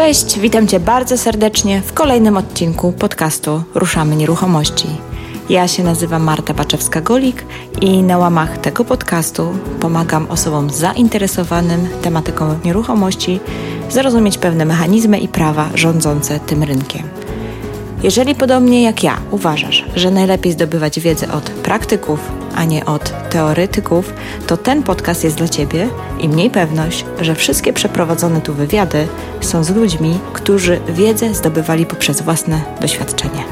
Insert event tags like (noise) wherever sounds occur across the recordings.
Cześć, witam Cię bardzo serdecznie w kolejnym odcinku podcastu Ruszamy Nieruchomości. Ja się nazywam Marta Baczewska-Golik i na łamach tego podcastu pomagam osobom zainteresowanym tematyką nieruchomości zrozumieć pewne mechanizmy i prawa rządzące tym rynkiem. Jeżeli podobnie jak ja uważasz, że najlepiej zdobywać wiedzę od praktyków, a nie od teoretyków, to ten podcast jest dla Ciebie i mniej pewność, że wszystkie przeprowadzone tu wywiady są z ludźmi, którzy wiedzę zdobywali poprzez własne doświadczenie.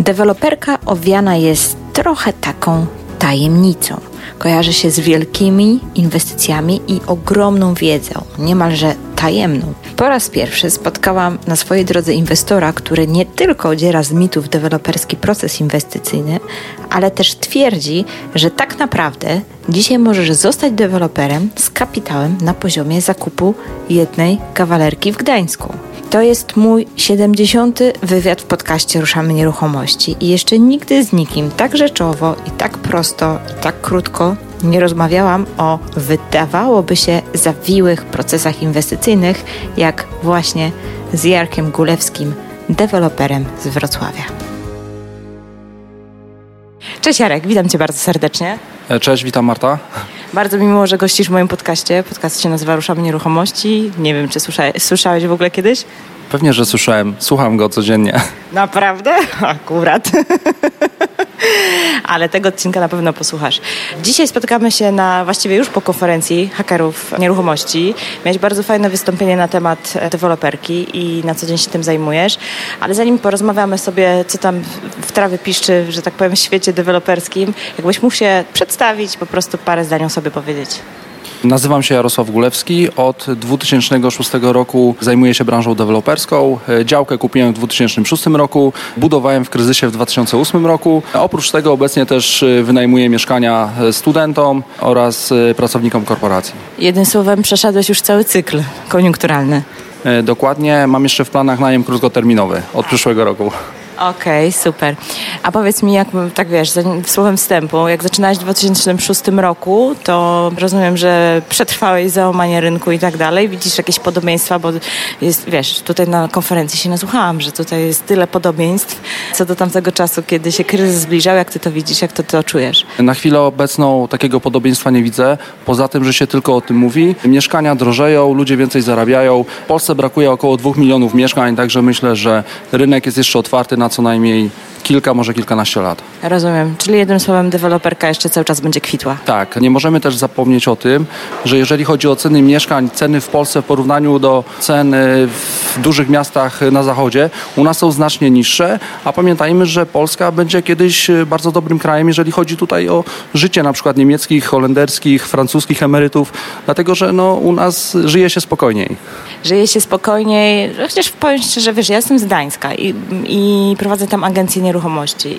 Deweloperka owiana jest trochę taką tajemnicą. Kojarzy się z wielkimi inwestycjami i ogromną wiedzą, niemalże tajemną. Po raz pierwszy spotkałam na swojej drodze inwestora, który nie tylko odziera z mitów deweloperski proces inwestycyjny, ale też twierdzi, że tak naprawdę dzisiaj możesz zostać deweloperem z kapitałem na poziomie zakupu jednej kawalerki w Gdańsku. To jest mój 70. wywiad w podcaście Ruszamy Nieruchomości i jeszcze nigdy z nikim tak rzeczowo i tak prosto i tak krótko nie rozmawiałam o wydawałoby się zawiłych procesach inwestycyjnych, jak właśnie z Jarkiem Gulewskim, deweloperem z Wrocławia. Cześć Jarek, witam Cię bardzo serdecznie. E, cześć, witam Marta. Bardzo mi miło, że gościsz w moim podcaście. Podcast się nazywa Ruszamy Nieruchomości. Nie wiem, czy słyszałeś, słyszałeś w ogóle kiedyś? Pewnie, że słyszałem. Słucham go codziennie. Naprawdę? (laughs) Akurat. (laughs) (laughs) Ale tego odcinka na pewno posłuchasz. Dzisiaj spotykamy się na właściwie już po konferencji hakerów nieruchomości. Miałeś bardzo fajne wystąpienie na temat deweloperki i na co dzień się tym zajmujesz. Ale zanim porozmawiamy sobie, co tam w trawie piszczy, że tak powiem, w świecie deweloperskim, jakbyś mógł się przedstawić, po prostu parę zdań o sobie powiedzieć. Nazywam się Jarosław Gulewski. Od 2006 roku zajmuję się branżą deweloperską. Działkę kupiłem w 2006 roku, budowałem w kryzysie w 2008 roku. Oprócz tego obecnie też y, wynajmuję mieszkania studentom oraz y, pracownikom korporacji. Jednym słowem przeszedłeś już cały cykl koniunkturalny. E, dokładnie, mam jeszcze w planach najem krótkoterminowy od przyszłego roku. Okej, okay, super. A powiedz mi, jak tak wiesz, słowem wstępu, jak zaczynałeś w 2006 roku, to rozumiem, że przetrwałeś załamanie rynku i tak dalej. Widzisz jakieś podobieństwa, bo jest, wiesz, tutaj na konferencji się nasłuchałam, że tutaj jest tyle podobieństw co do tamtego czasu, kiedy się kryzys zbliżał. Jak ty to widzisz, jak to, to czujesz? Na chwilę obecną takiego podobieństwa nie widzę, poza tym, że się tylko o tym mówi. Mieszkania drożeją, ludzie więcej zarabiają. W Polsce brakuje około dwóch milionów mieszkań, także myślę, że rynek jest jeszcze otwarty na co najmniej kilka, może kilkanaście lat. Rozumiem. Czyli jednym słowem deweloperka jeszcze cały czas będzie kwitła. Tak. Nie możemy też zapomnieć o tym, że jeżeli chodzi o ceny mieszkań, ceny w Polsce w porównaniu do cen w dużych miastach na zachodzie, u nas są znacznie niższe, a pamiętajmy, że Polska będzie kiedyś bardzo dobrym krajem, jeżeli chodzi tutaj o życie na przykład niemieckich, holenderskich, francuskich emerytów, dlatego że no, u nas żyje się spokojniej. Żyje się spokojniej, chociaż powiem szczerze, wiesz, ja jestem z Gdańska i, i prowadzę tam agencję nieruchomości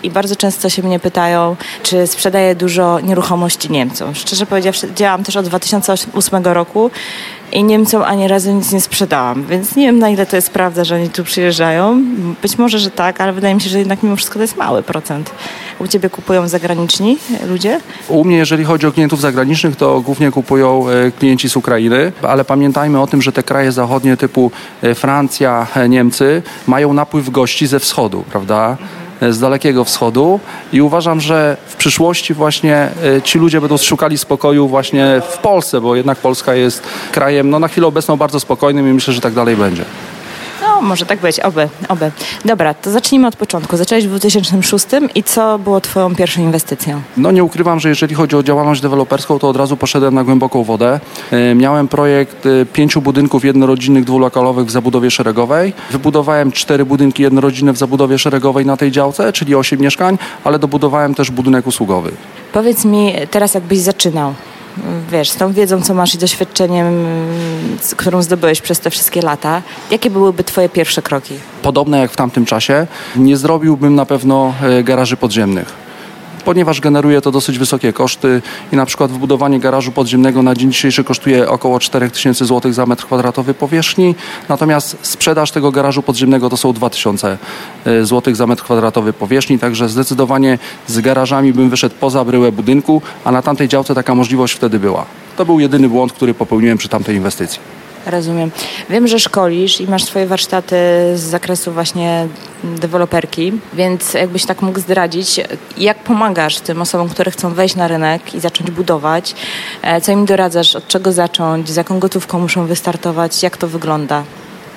i bardzo często się mnie pytają, czy sprzedaję dużo nieruchomości Niemcom. Szczerze powiedziawszy, działam też od 2008 roku i Niemcom ani razu nic nie sprzedałam, więc nie wiem na ile to jest prawda, że oni tu przyjeżdżają. Być może, że tak, ale wydaje mi się, że jednak mimo wszystko to jest mały procent. U Ciebie kupują zagraniczni ludzie? U mnie, jeżeli chodzi o klientów zagranicznych, to głównie kupują e, klienci z Ukrainy, ale pamiętajmy o tym, że te kraje zachodnie typu e, Francja, e, Niemcy mają napływ gości ze wschodu, prawda? Mhm z Dalekiego Wschodu i uważam, że w przyszłości właśnie e, ci ludzie będą szukali spokoju właśnie w Polsce, bo jednak Polska jest krajem no, na chwilę obecną bardzo spokojnym i myślę, że tak dalej będzie. No, może tak być, oby, oby. Dobra, to zacznijmy od początku. Zacząłeś w 2006 i co było twoją pierwszą inwestycją? No nie ukrywam, że jeżeli chodzi o działalność deweloperską, to od razu poszedłem na głęboką wodę. E, miałem projekt e, pięciu budynków jednorodzinnych, dwulokalowych w zabudowie szeregowej. Wybudowałem cztery budynki jednorodzinne w zabudowie szeregowej na tej działce, czyli osiem mieszkań, ale dobudowałem też budynek usługowy. Powiedz mi teraz, jakbyś zaczynał, wiesz, z tą wiedzą, co masz i doświadczeniem, którą zdobyłeś przez te wszystkie lata, jakie byłyby twoje pierwsze kroki? Podobne jak w tamtym czasie. Nie zrobiłbym na pewno e, garaży podziemnych ponieważ generuje to dosyć wysokie koszty i na przykład wybudowanie garażu podziemnego na dzień dzisiejszy kosztuje około 4000 zł za metr kwadratowy powierzchni, natomiast sprzedaż tego garażu podziemnego to są 2000 e, zł za metr kwadratowy powierzchni, także zdecydowanie z garażami bym wyszedł poza bryłę budynku, a na tamtej działce taka możliwość wtedy była. To był jedyny błąd, który popełniłem przy tamtej inwestycji. Rozumiem. Wiem, że szkolisz i masz swoje warsztaty z zakresu właśnie deweloperki, więc jakbyś tak mógł zdradzić, jak pomagasz tym osobom, które chcą wejść na rynek i zacząć budować, e, co im doradzasz, od czego zacząć, z jaką gotówką muszą wystartować, jak to wygląda?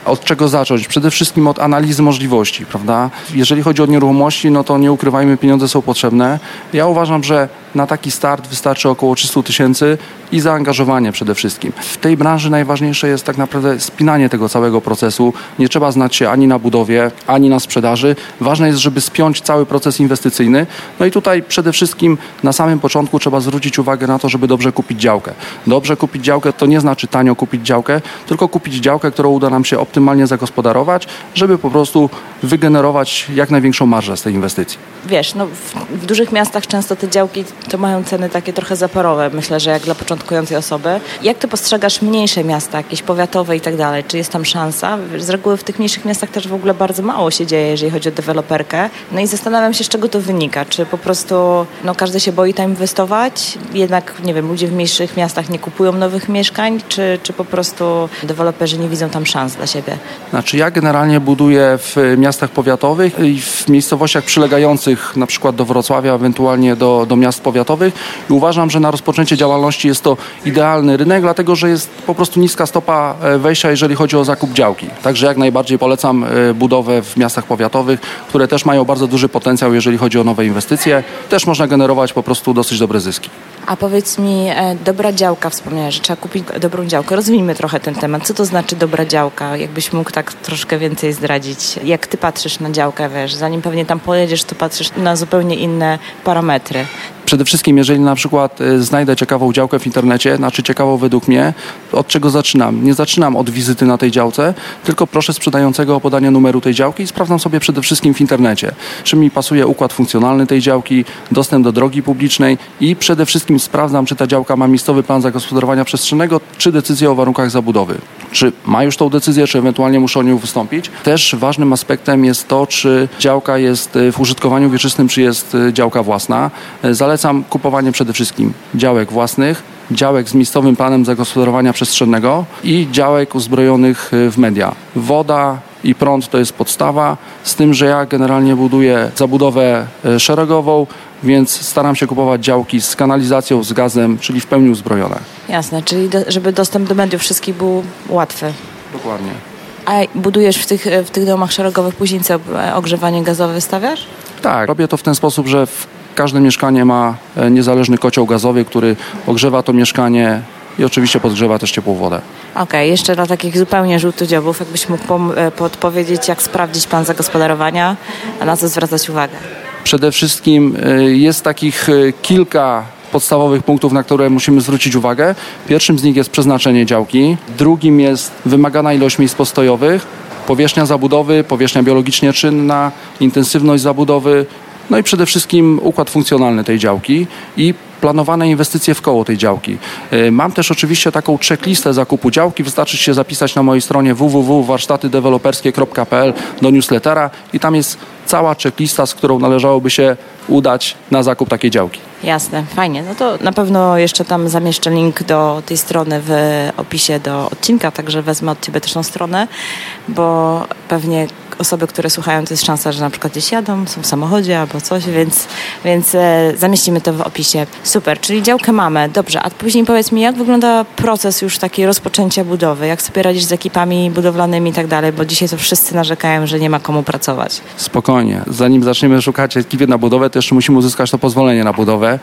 od czego zacząć? Przede wszystkim od analizy możliwości, prawda? Jeżeli chodzi o nieruchomości, no to nie ukrywajmy, pieniądze są potrzebne. Ja uważam, że na taki start wystarczy około 300 tysięcy i zaangażowanie przede wszystkim. W tej branży najważniejsze jest tak naprawdę spinanie tego całego procesu. Nie trzeba znać się ani na budowie, ani na sprzedaży. Ważne jest, żeby spiąć cały proces inwestycyjny. No i tutaj przede wszystkim na samym początku trzeba zwrócić uwagę na to, żeby dobrze kupić działkę. Dobrze kupić działkę to nie znaczy tanio kupić działkę, tylko kupić działkę, którą uda nam się optymalnie zagospodarować, żeby po prostu wygenerować jak największą marżę z tej inwestycji. Wiesz, no w, w dużych miastach często te działki to mają ceny takie trochę zaporowe, myślę, że jak dla początkującej osoby. Jak ty postrzegasz mniejsze miasta, jakieś powiatowe i tak dalej? Czy jest tam szansa? Z reguły w tych mniejszych miastach też w ogóle bardzo mało się dzieje, jeżeli chodzi o deweloperkę. No i zastanawiam się, z czego to wynika. Czy po prostu no, każdy się boi tam inwestować? Jednak, nie wiem, ludzie w mniejszych miastach nie kupują nowych mieszkań? Czy, czy po prostu deweloperzy nie widzą tam szans dla siebie? Znaczy ja generalnie buduję w miastach powiatowych i w miejscowościach przylegających na przykład do Wrocławia, ewentualnie do, do miast powiatowych i uważam, że na rozpoczęcie działalności jest to idealny rynek, dlatego że jest po prostu niska stopa e, wejścia, jeżeli chodzi o zakup działki. Także jak najbardziej polecam e, budowę w miastach powiatowych, które też mają bardzo duży potencjał, jeżeli chodzi o nowe inwestycje. Też można generować po prostu dosyć dobre zyski. A powiedz mi, e, dobra działka, wspomniałeś, że trzeba kupić dobrą działkę. Rozwijmy trochę ten temat. Co to znaczy dobra działka? Jakbyś mógł tak troszkę więcej zdradzić. Jak ty patrzysz na działkę, wiesz, zanim pewnie tam pojedziesz, to patrzysz na zupełnie inne parametry. Przede wszystkim, jeżeli na przykład e, znajdę ciekawą działkę w internecie, znaczy ciekawą według mnie, od czego zaczynam? Nie zaczynam od wizyty na tej działce, tylko proszę sprzedającego o podanie numeru tej działki i sprawdzam sobie przede wszystkim w internecie, czy mi pasuje układ funkcjonalny tej działki, dostęp do drogi publicznej i przede wszystkim sprawdzam, czy ta działka ma miejscowy plan zagospodarowania przestrzennego, czy decyzję o warunkach zabudowy. Czy ma już tą decyzję, czy ewentualnie muszę o nią wystąpić. Też ważnym aspektem jest to, czy działka jest e, w użytkowaniu wieczystym, czy jest e, działka własna. Zalecam Polecam kupowanie przede wszystkim działek własnych, działek z miejscowym planem zagospodarowania przestrzennego i działek uzbrojonych y, w media. Woda i prąd to jest podstawa, z tym, że ja generalnie buduję zabudowę y, szeregową, więc staram się kupować działki z kanalizacją, z gazem, czyli w pełni uzbrojone. Jasne, czyli do, żeby dostęp do mediów wszystkich był łatwy. Dokładnie. A budujesz w tych, w tych domach szeregowych później co, ogrzewanie gazowe wystawiasz? Tak, robię to w ten sposób, że w Każde mieszkanie ma e, niezależny kocioł gazowy, który ogrzewa to mieszkanie i oczywiście podgrzewa też ciepłą wodę. Okej, okay, jeszcze dla takich zupełnie żółtodziobów, jakbyś mógł e, podpowiedzieć, jak sprawdzić plan zagospodarowania, a na co zwracać uwagę? Przede wszystkim e, jest takich kilka podstawowych punktów, na które musimy zwrócić uwagę. Pierwszym z nich jest przeznaczenie działki, drugim jest wymagana ilość miejsc postojowych, powierzchnia zabudowy, powierzchnia biologicznie czynna, intensywność zabudowy, no i przede wszystkim układ funkcjonalny tej działki i planowane inwestycje w koło tej działki. E, mam też oczywiście taką checklistę zakupu działki. Wystarczy się zapisać na mojej stronie www.warsztatydeweloperskie.pl do newslettera i tam jest cała checklista, z którą należałoby się udać na zakup takiej działki. Jasne, fajnie. No to na pewno jeszcze tam zamieszczę link do tej strony w opisie do odcinka, także wezmę od Ciebie też tą stronę, bo pewnie osoby, które słuchają, to jest szansa, że na przykład gdzieś jadą, są w samochodzie albo coś, więc, więc e, zamieścimy to w opisie. Super, czyli działkę mamy, dobrze, a później powiedz mi, jak wygląda proces już takiej rozpoczęcia budowy, jak sobie radzisz z ekipami budowlanymi i tak dalej, bo dzisiaj to wszyscy narzekają, że nie ma komu pracować. Spokojnie, zanim zaczniemy szukać ekipy na budowę, to jeszcze musimy uzyskać to pozwolenie na budowę,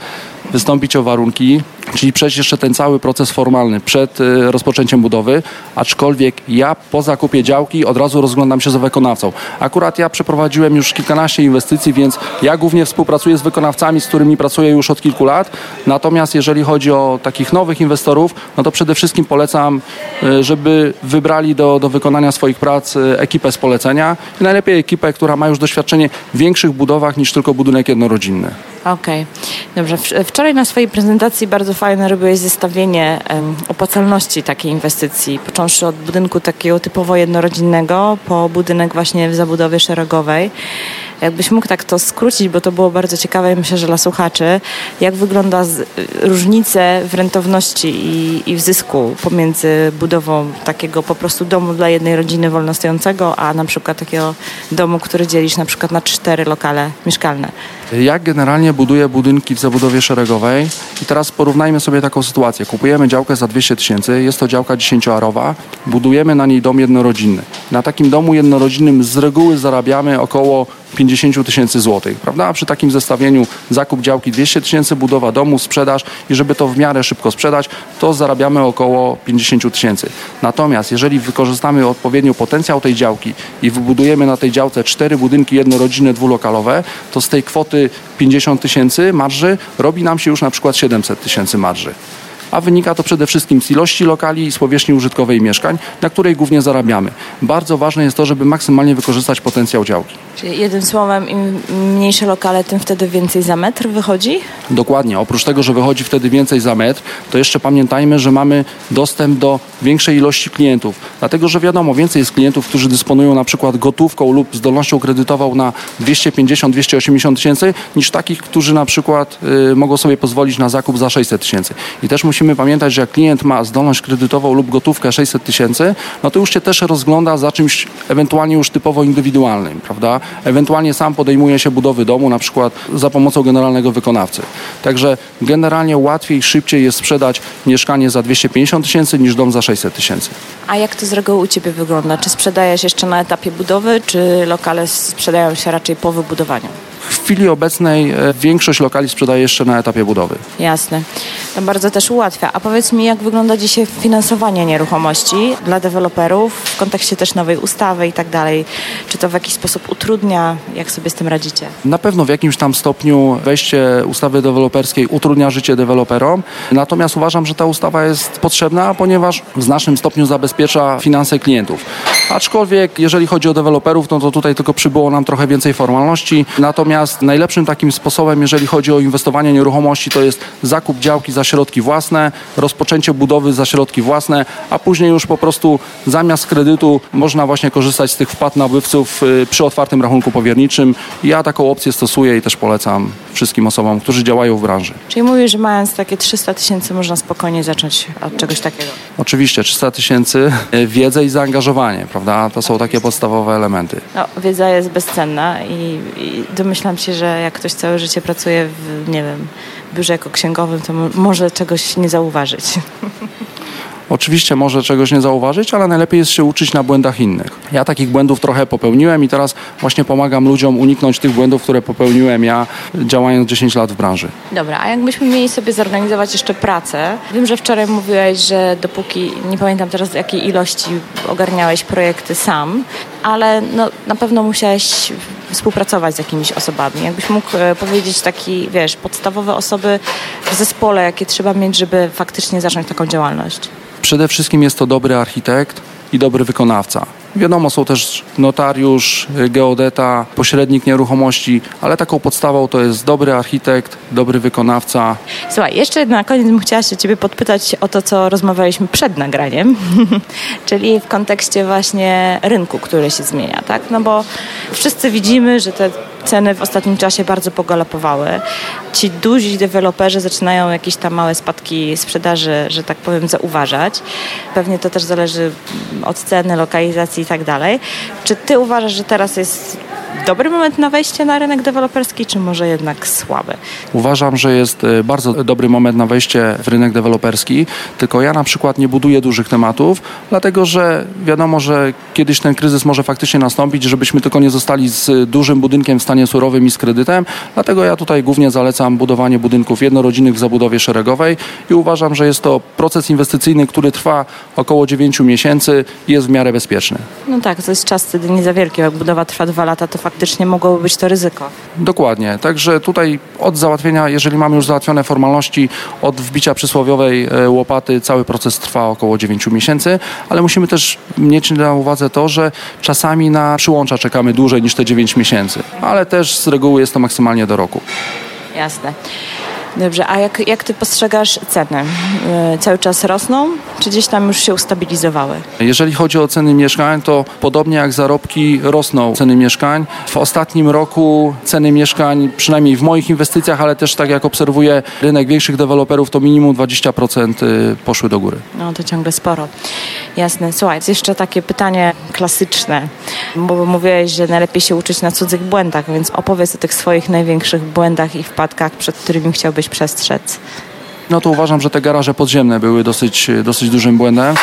wystąpić o warunki, czyli przejść jeszcze ten cały proces formalny przed e, rozpoczęciem budowy, aczkolwiek ja po zakupie działki od razu rozglądam się za wykonawcą. Akurat ja przeprowadziłem już kilkanaście inwestycji, więc ja głównie współpracuję z wykonawcami, z którymi pracuję już od kilku lat. Natomiast jeżeli chodzi o takich nowych inwestorów, no to przede wszystkim polecam, e, żeby wybrali do, do wykonania swoich prac e, ekipę z polecenia i najlepiej ekipę, która ma już doświadczenie w większych budowach niż tylko budynek jednorodzinny. Okej, okay. dobrze. Wczoraj na swojej prezentacji bardzo fajne robiłeś zestawienie opłacalności takiej inwestycji, począwszy od budynku takiego typowo jednorodzinnego po budynek właśnie w zabudowie szeregowej. Jakbyś mógł tak to skrócić, bo to było bardzo ciekawe i myślę, że dla słuchaczy, jak wygląda z, różnice w rentowności i, i w zysku pomiędzy budową takiego po prostu domu dla jednej rodziny wolnostojącego, a na przykład takiego domu, który dzielisz na przykład na cztery lokale mieszkalne. Jak generalnie buduję budynki w zabudowie szeregowej i teraz porównajmy sobie taką sytuację. Kupujemy działkę za 200 tysięcy, jest to działka dziesięcioarowa, budujemy na niej dom jednorodzinny. Na takim domu jednorodzinnym z reguły zarabiamy około 50 tysięcy złotych, prawda? A przy takim zestawieniu zakup działki 200 tysięcy, budowa domu, sprzedaż i żeby to w miarę szybko sprzedać, to zarabiamy około 50 tysięcy. Natomiast jeżeli wykorzystamy odpowiednio potencjał tej działki i wybudujemy na tej działce cztery budynki jednorodzinne, dwulokalowe, to z tej kwoty 50 tysięcy marży robi nam się już na przykład 700 tysięcy marży a wynika to przede wszystkim z ilości lokali i z powierzchni użytkowej mieszkań, na której głównie zarabiamy. Bardzo ważne jest to, żeby maksymalnie wykorzystać potencjał działki. Czyli jednym słowem, im mniejsze lokale, tym wtedy więcej za metr wychodzi? Dokładnie. Oprócz tego, że wychodzi wtedy więcej za metr, to jeszcze pamiętajmy, że mamy dostęp do większej ilości klientów. Dlatego, że wiadomo, więcej jest klientów, którzy dysponują na przykład gotówką lub zdolnością kredytową na 250-280 tysięcy, niż takich, którzy na przykład y, mogą sobie pozwolić na zakup za 600 tysięcy. I też musimy pamiętać, że jak klient ma zdolność kredytową lub gotówkę 600 tysięcy, no to już się też rozgląda za czymś ewentualnie już typowo indywidualnym, prawda? Ewentualnie sam podejmuje się budowy domu, na przykład za pomocą generalnego wykonawcy. Także generalnie łatwiej, szybciej jest sprzedać mieszkanie za 250 tysięcy niż dom za 600 tysięcy. A jak to z reguły u Ciebie wygląda? Czy sprzedajesz jeszcze na etapie budowy, czy lokale sprzedają się raczej po wybudowaniu? W chwili obecnej e, większość lokali sprzedaje jeszcze na etapie budowy. Jasne. To bardzo też ułatwia. A powiedz mi, jak wygląda dzisiaj finansowanie nieruchomości dla deweloperów w kontekście też nowej ustawy i tak dalej? Czy to w jakiś sposób utrudnia? Jak sobie z tym radzicie? Na pewno w jakimś tam stopniu wejście ustawy deweloperskiej utrudnia życie deweloperom. Natomiast uważam, że ta ustawa jest potrzebna, ponieważ w znacznym stopniu zabezpiecza finanse klientów. Aczkolwiek jeżeli chodzi o deweloperów, no to tutaj tylko przybyło nam trochę więcej formalności. Natomiast najlepszym takim sposobem, jeżeli chodzi o inwestowanie nieruchomości, to jest zakup działki za środki własne, rozpoczęcie budowy za środki własne, a później już po prostu zamiast kredytu można właśnie korzystać z tych wpłat nabywców y, przy otwartym rachunku powierniczym. Ja taką opcję stosuję i też polecam wszystkim osobom, którzy działają w branży. Czyli mówisz, że mając takie 300 tysięcy można spokojnie zacząć od czegoś takiego? Oczywiście 300 tysięcy, y, wiedzę i zaangażowanie, prawda? To są takie podstawowe elementy. No, wiedza jest bezcenna i, i domyślam się, że jak ktoś całe życie pracuje w, nie wiem, biurze jako księgowym, to może czegoś nie zauważyć. (laughs) Oczywiście może czegoś nie zauważyć, ale najlepiej jest się uczyć na błędach innych. Ja takich błędów trochę popełniłem i teraz właśnie pomagam ludziom uniknąć tych błędów, które popełniłem ja działając 10 lat w branży. Dobra, a jakbyśmy mieli sobie zorganizować jeszcze pracę? Wiem, że wczoraj mówiłeś, że dopóki, nie pamiętam teraz jakiej ilości ogarniałeś projekty sam, ale no, na pewno musiałeś współpracować z jakimiś osobami. Jakbyś mógł e, powiedzieć taki, wiesz, podstawowe osoby w zespole, jakie trzeba mieć, żeby faktycznie zacząć taką działalność? Przede wszystkim jest to dobry architekt i dobry wykonawca. Wiadomo, są też notariusz, geodeta, pośrednik nieruchomości, ale taką podstawą to jest dobry architekt, dobry wykonawca. Słuchaj, jeszcze na koniec bym chciała się Ciebie podpytać o to, co rozmawialiśmy przed nagraniem, (laughs) czyli w kontekście właśnie rynku, który się zmienia, tak? No bo wszyscy widzimy, że te ceny w ostatnim czasie bardzo pogalopowały. Ci duzi deweloperzy zaczynają jakieś tam małe spadki sprzedaży, że tak powiem, zauważać. Pewnie to też zależy od ceny, lokalizacji i tak dalej. Czy ty uważasz, że teraz jest dobry moment na wejście na rynek deweloperski, czy może jednak słaby? Uważam, że jest e, bardzo dobry moment na wejście w rynek deweloperski, tylko ja na przykład nie buduję dużych tematów, dlatego że wiadomo, że kiedyś ten kryzys może faktycznie nastąpić, żebyśmy tylko nie zostali z dużym budynkiem w stanie surowym i z kredytem, dlatego ja tutaj głównie zalecam budowanie budynków jednorodzinnych w zabudowie szeregowej i uważam, że jest to proces inwestycyjny, który trwa około 9 miesięcy i jest w miarę bezpieczny. No tak, to jest czas wtedy nie za wielki. Jak budowa trwa dwa lata, to faktycznie mogłoby być to ryzyko. Dokładnie. Także tutaj od załatwienia, jeżeli mamy już załatwione formalności, od wbicia przysłowiowej e, łopaty, cały proces trwa około 9 miesięcy, ale musimy też mieć na uwadze to, że czasami na przyłącza czekamy dłużej niż te 9 miesięcy, ale też z reguły jest to maksymalnie do roku. Jasne. Dobrze, a jak, jak ty postrzegasz ceny? Yy, cały czas rosną? czy gdzieś tam już się ustabilizowały? Jeżeli chodzi o ceny mieszkań, to podobnie jak zarobki rosną ceny mieszkań. W ostatnim roku ceny mieszkań, przynajmniej w moich inwestycjach, ale też tak jak obserwuję rynek większych deweloperów, to minimum 20% y, poszły do góry. No to ciągle sporo. Jasne. Słuchaj, jeszcze takie pytanie klasyczne, bo mówiłeś, że najlepiej się uczyć na cudzych błędach, więc opowiedz o tych swoich największych błędach i wpadkach, przed którymi chciałbyś przestrzec no to uważam, że te garaże podziemne były dosyć, dosyć dużym błędem,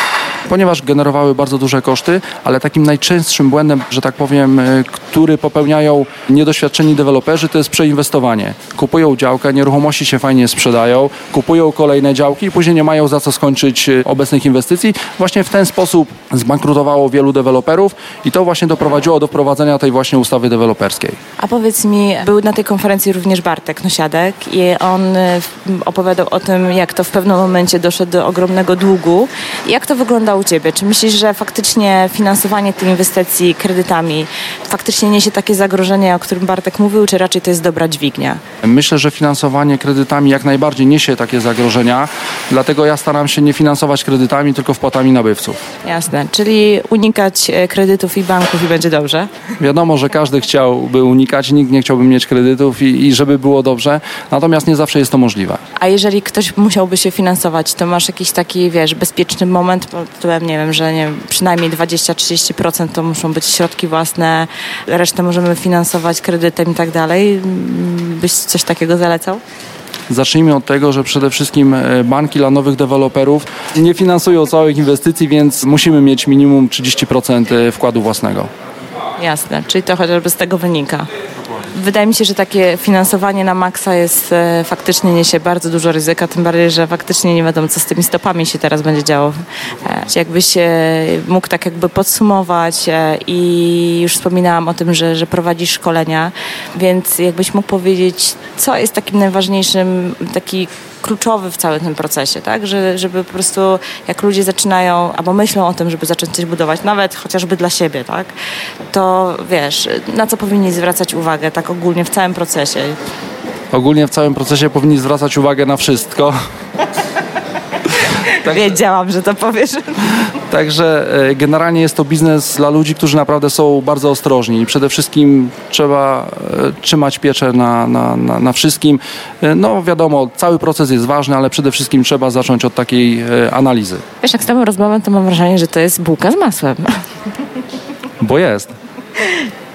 ponieważ generowały bardzo duże koszty, ale takim najczęstszym błędem, że tak powiem, e, który popełniają niedoświadczeni deweloperzy, to jest przeinwestowanie. Kupują działkę, nieruchomości się fajnie sprzedają, kupują kolejne działki i później nie mają za co skończyć e, obecnych inwestycji. Właśnie w ten sposób zbankrutowało wielu deweloperów i to właśnie doprowadziło do wprowadzenia tej właśnie ustawy deweloperskiej. A powiedz mi, był na tej konferencji również Bartek Nosiadek i on e, opowiadał o tym, tym, jak to w pewnym momencie doszło do ogromnego długu. Jak to wygląda u Ciebie? Czy myślisz, że faktycznie finansowanie tych inwestycji kredytami faktycznie niesie takie zagrożenie, o którym Bartek mówił, czy raczej to jest dobra dźwignia? Myślę, że finansowanie kredytami jak najbardziej niesie takie zagrożenia, dlatego ja staram się nie finansować kredytami, tylko wpłatami nabywców. Jasne, czyli unikać e, kredytów i banków i będzie dobrze? Wiadomo, że każdy chciałby unikać, nikt nie chciałby mieć kredytów i, i żeby było dobrze, natomiast nie zawsze jest to możliwe. A jeżeli ktoś ktoś musiałby się finansować, to masz jakiś taki, wiesz, bezpieczny moment, to nie wiem, że nie przynajmniej 20-30% to muszą być środki własne, resztę możemy finansować kredytem i tak dalej. Byś coś takiego zalecał? Zacznijmy od tego, że przede wszystkim e, banki dla nowych deweloperów nie finansują całych inwestycji, więc musimy mieć minimum 30% e, wkładu własnego. Jasne, czyli to chociażby z tego wynika. Wydaje mi się, że takie finansowanie na maksa jest e, faktycznie niesie bardzo dużo ryzyka, tym bardziej, że faktycznie nie wiadomo, co z tymi stopami się teraz będzie działo. E, jakbyś e, mógł tak jakby podsumować i już wspominałam o tym, że, że prowadzisz szkolenia, więc jakbyś mógł powiedzieć, co jest takim najważniejszym, taki kluczowy w całym tym procesie, tak? Że, żeby po prostu jak ludzie zaczynają albo myślą o tym, żeby zacząć coś budować, nawet chociażby dla siebie, tak? To wiesz, na co powinni zwracać uwagę tak ogólnie w całym procesie? Ogólnie w całym procesie powinni zwracać uwagę na wszystko. (laughs) Tak. Wiedziałam, że to powiesz. Także e, generalnie jest to biznes dla ludzi, którzy naprawdę są bardzo ostrożni i przede wszystkim trzeba e, trzymać pieczę na, na, na, na wszystkim. E, no wiadomo, cały proces jest ważny, ale przede wszystkim trzeba zacząć od takiej analizy. Wiesz, jak z tobą rozmawiam, to mam wrażenie, że to jest bułka z masłem. (laughs) Bo jest.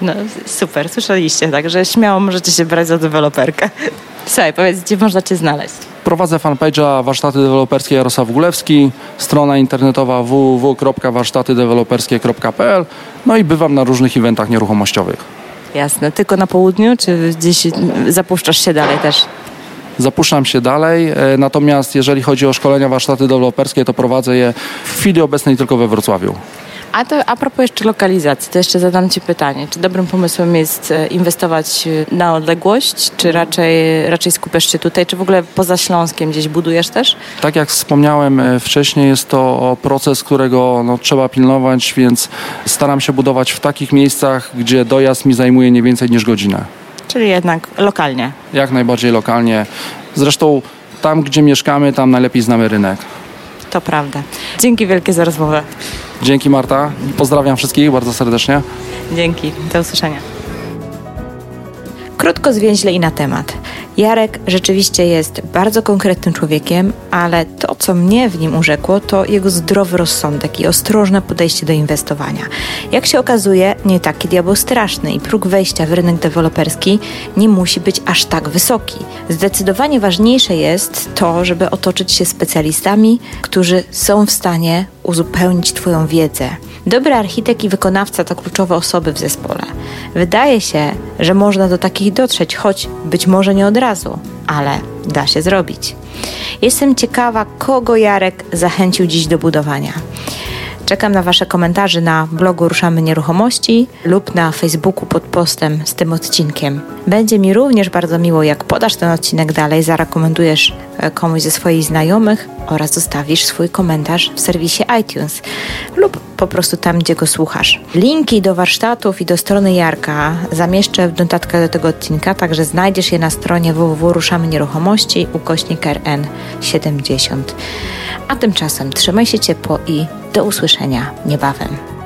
No super, słyszeliście, także śmiało możecie się brać za deweloperkę. Słuchaj, powiedz, gdzie można Cię znaleźć? Prowadzę fanpage'a Warsztaty Deweloperskie Jarosław Gulewski, strona internetowa www.warsztatydeweloperskie.pl no i bywam na różnych eventach nieruchomościowych. Jasne, tylko na południu, czy gdzieś zapuszczasz się dalej też? Zapuszczam się dalej, e, natomiast jeżeli chodzi o szkolenia warsztaty deweloperskie, to prowadzę je w chwili obecnej tylko we Wrocławiu. A to a propos jeszcze lokalizacji, to jeszcze zadam Ci pytanie. Czy dobrym pomysłem jest e, inwestować e, na odległość, czy raczej, raczej skupiasz się tutaj, czy w ogóle poza Śląskiem gdzieś budujesz też? Tak jak wspomniałem e, wcześniej, jest to proces, którego no, trzeba pilnować, więc staram się budować w takich miejscach, gdzie dojazd mi zajmuje nie więcej niż godzinę. Czyli jednak lokalnie? Jak najbardziej lokalnie. Zresztą tam, gdzie mieszkamy, tam najlepiej znamy rynek. To prawda. Dzięki wielkie za rozmowę. Dzięki Marta. Pozdrawiam wszystkich bardzo serdecznie. Dzięki. Do usłyszenia. Krótko, zwięźle i na temat. Jarek rzeczywiście jest bardzo konkretnym człowiekiem, ale to, co mnie w nim urzekło, to jego zdrowy rozsądek i ostrożne podejście do inwestowania. Jak się okazuje, nie taki diabeł straszny i próg wejścia w rynek deweloperski nie musi być aż tak wysoki. Zdecydowanie ważniejsze jest to, żeby otoczyć się specjalistami, którzy są w stanie uzupełnić Twoją wiedzę. Dobry architekt i wykonawca to kluczowe osoby w zespole. Wydaje się, że można do takich dotrzeć, choć być może nie od razu, ale da się zrobić. Jestem ciekawa, kogo Jarek zachęcił dziś do budowania. Czekam na Wasze komentarze na blogu Ruszamy Nieruchomości lub na Facebooku pod postem z tym odcinkiem. Będzie mi również bardzo miło, jak podasz ten odcinek dalej, zarekomendujesz e, komuś ze swoich znajomych oraz zostawisz swój komentarz w serwisie iTunes lub po prostu tam, gdzie go słuchasz. Linki do warsztatów i do strony Jarka zamieszczę w notatkach do tego odcinka, także znajdziesz je na stronie www.ruszamy nieruchomości ukośnik RN 70. A tymczasem trzymaj się ciepło i do usłyszenia niebawem.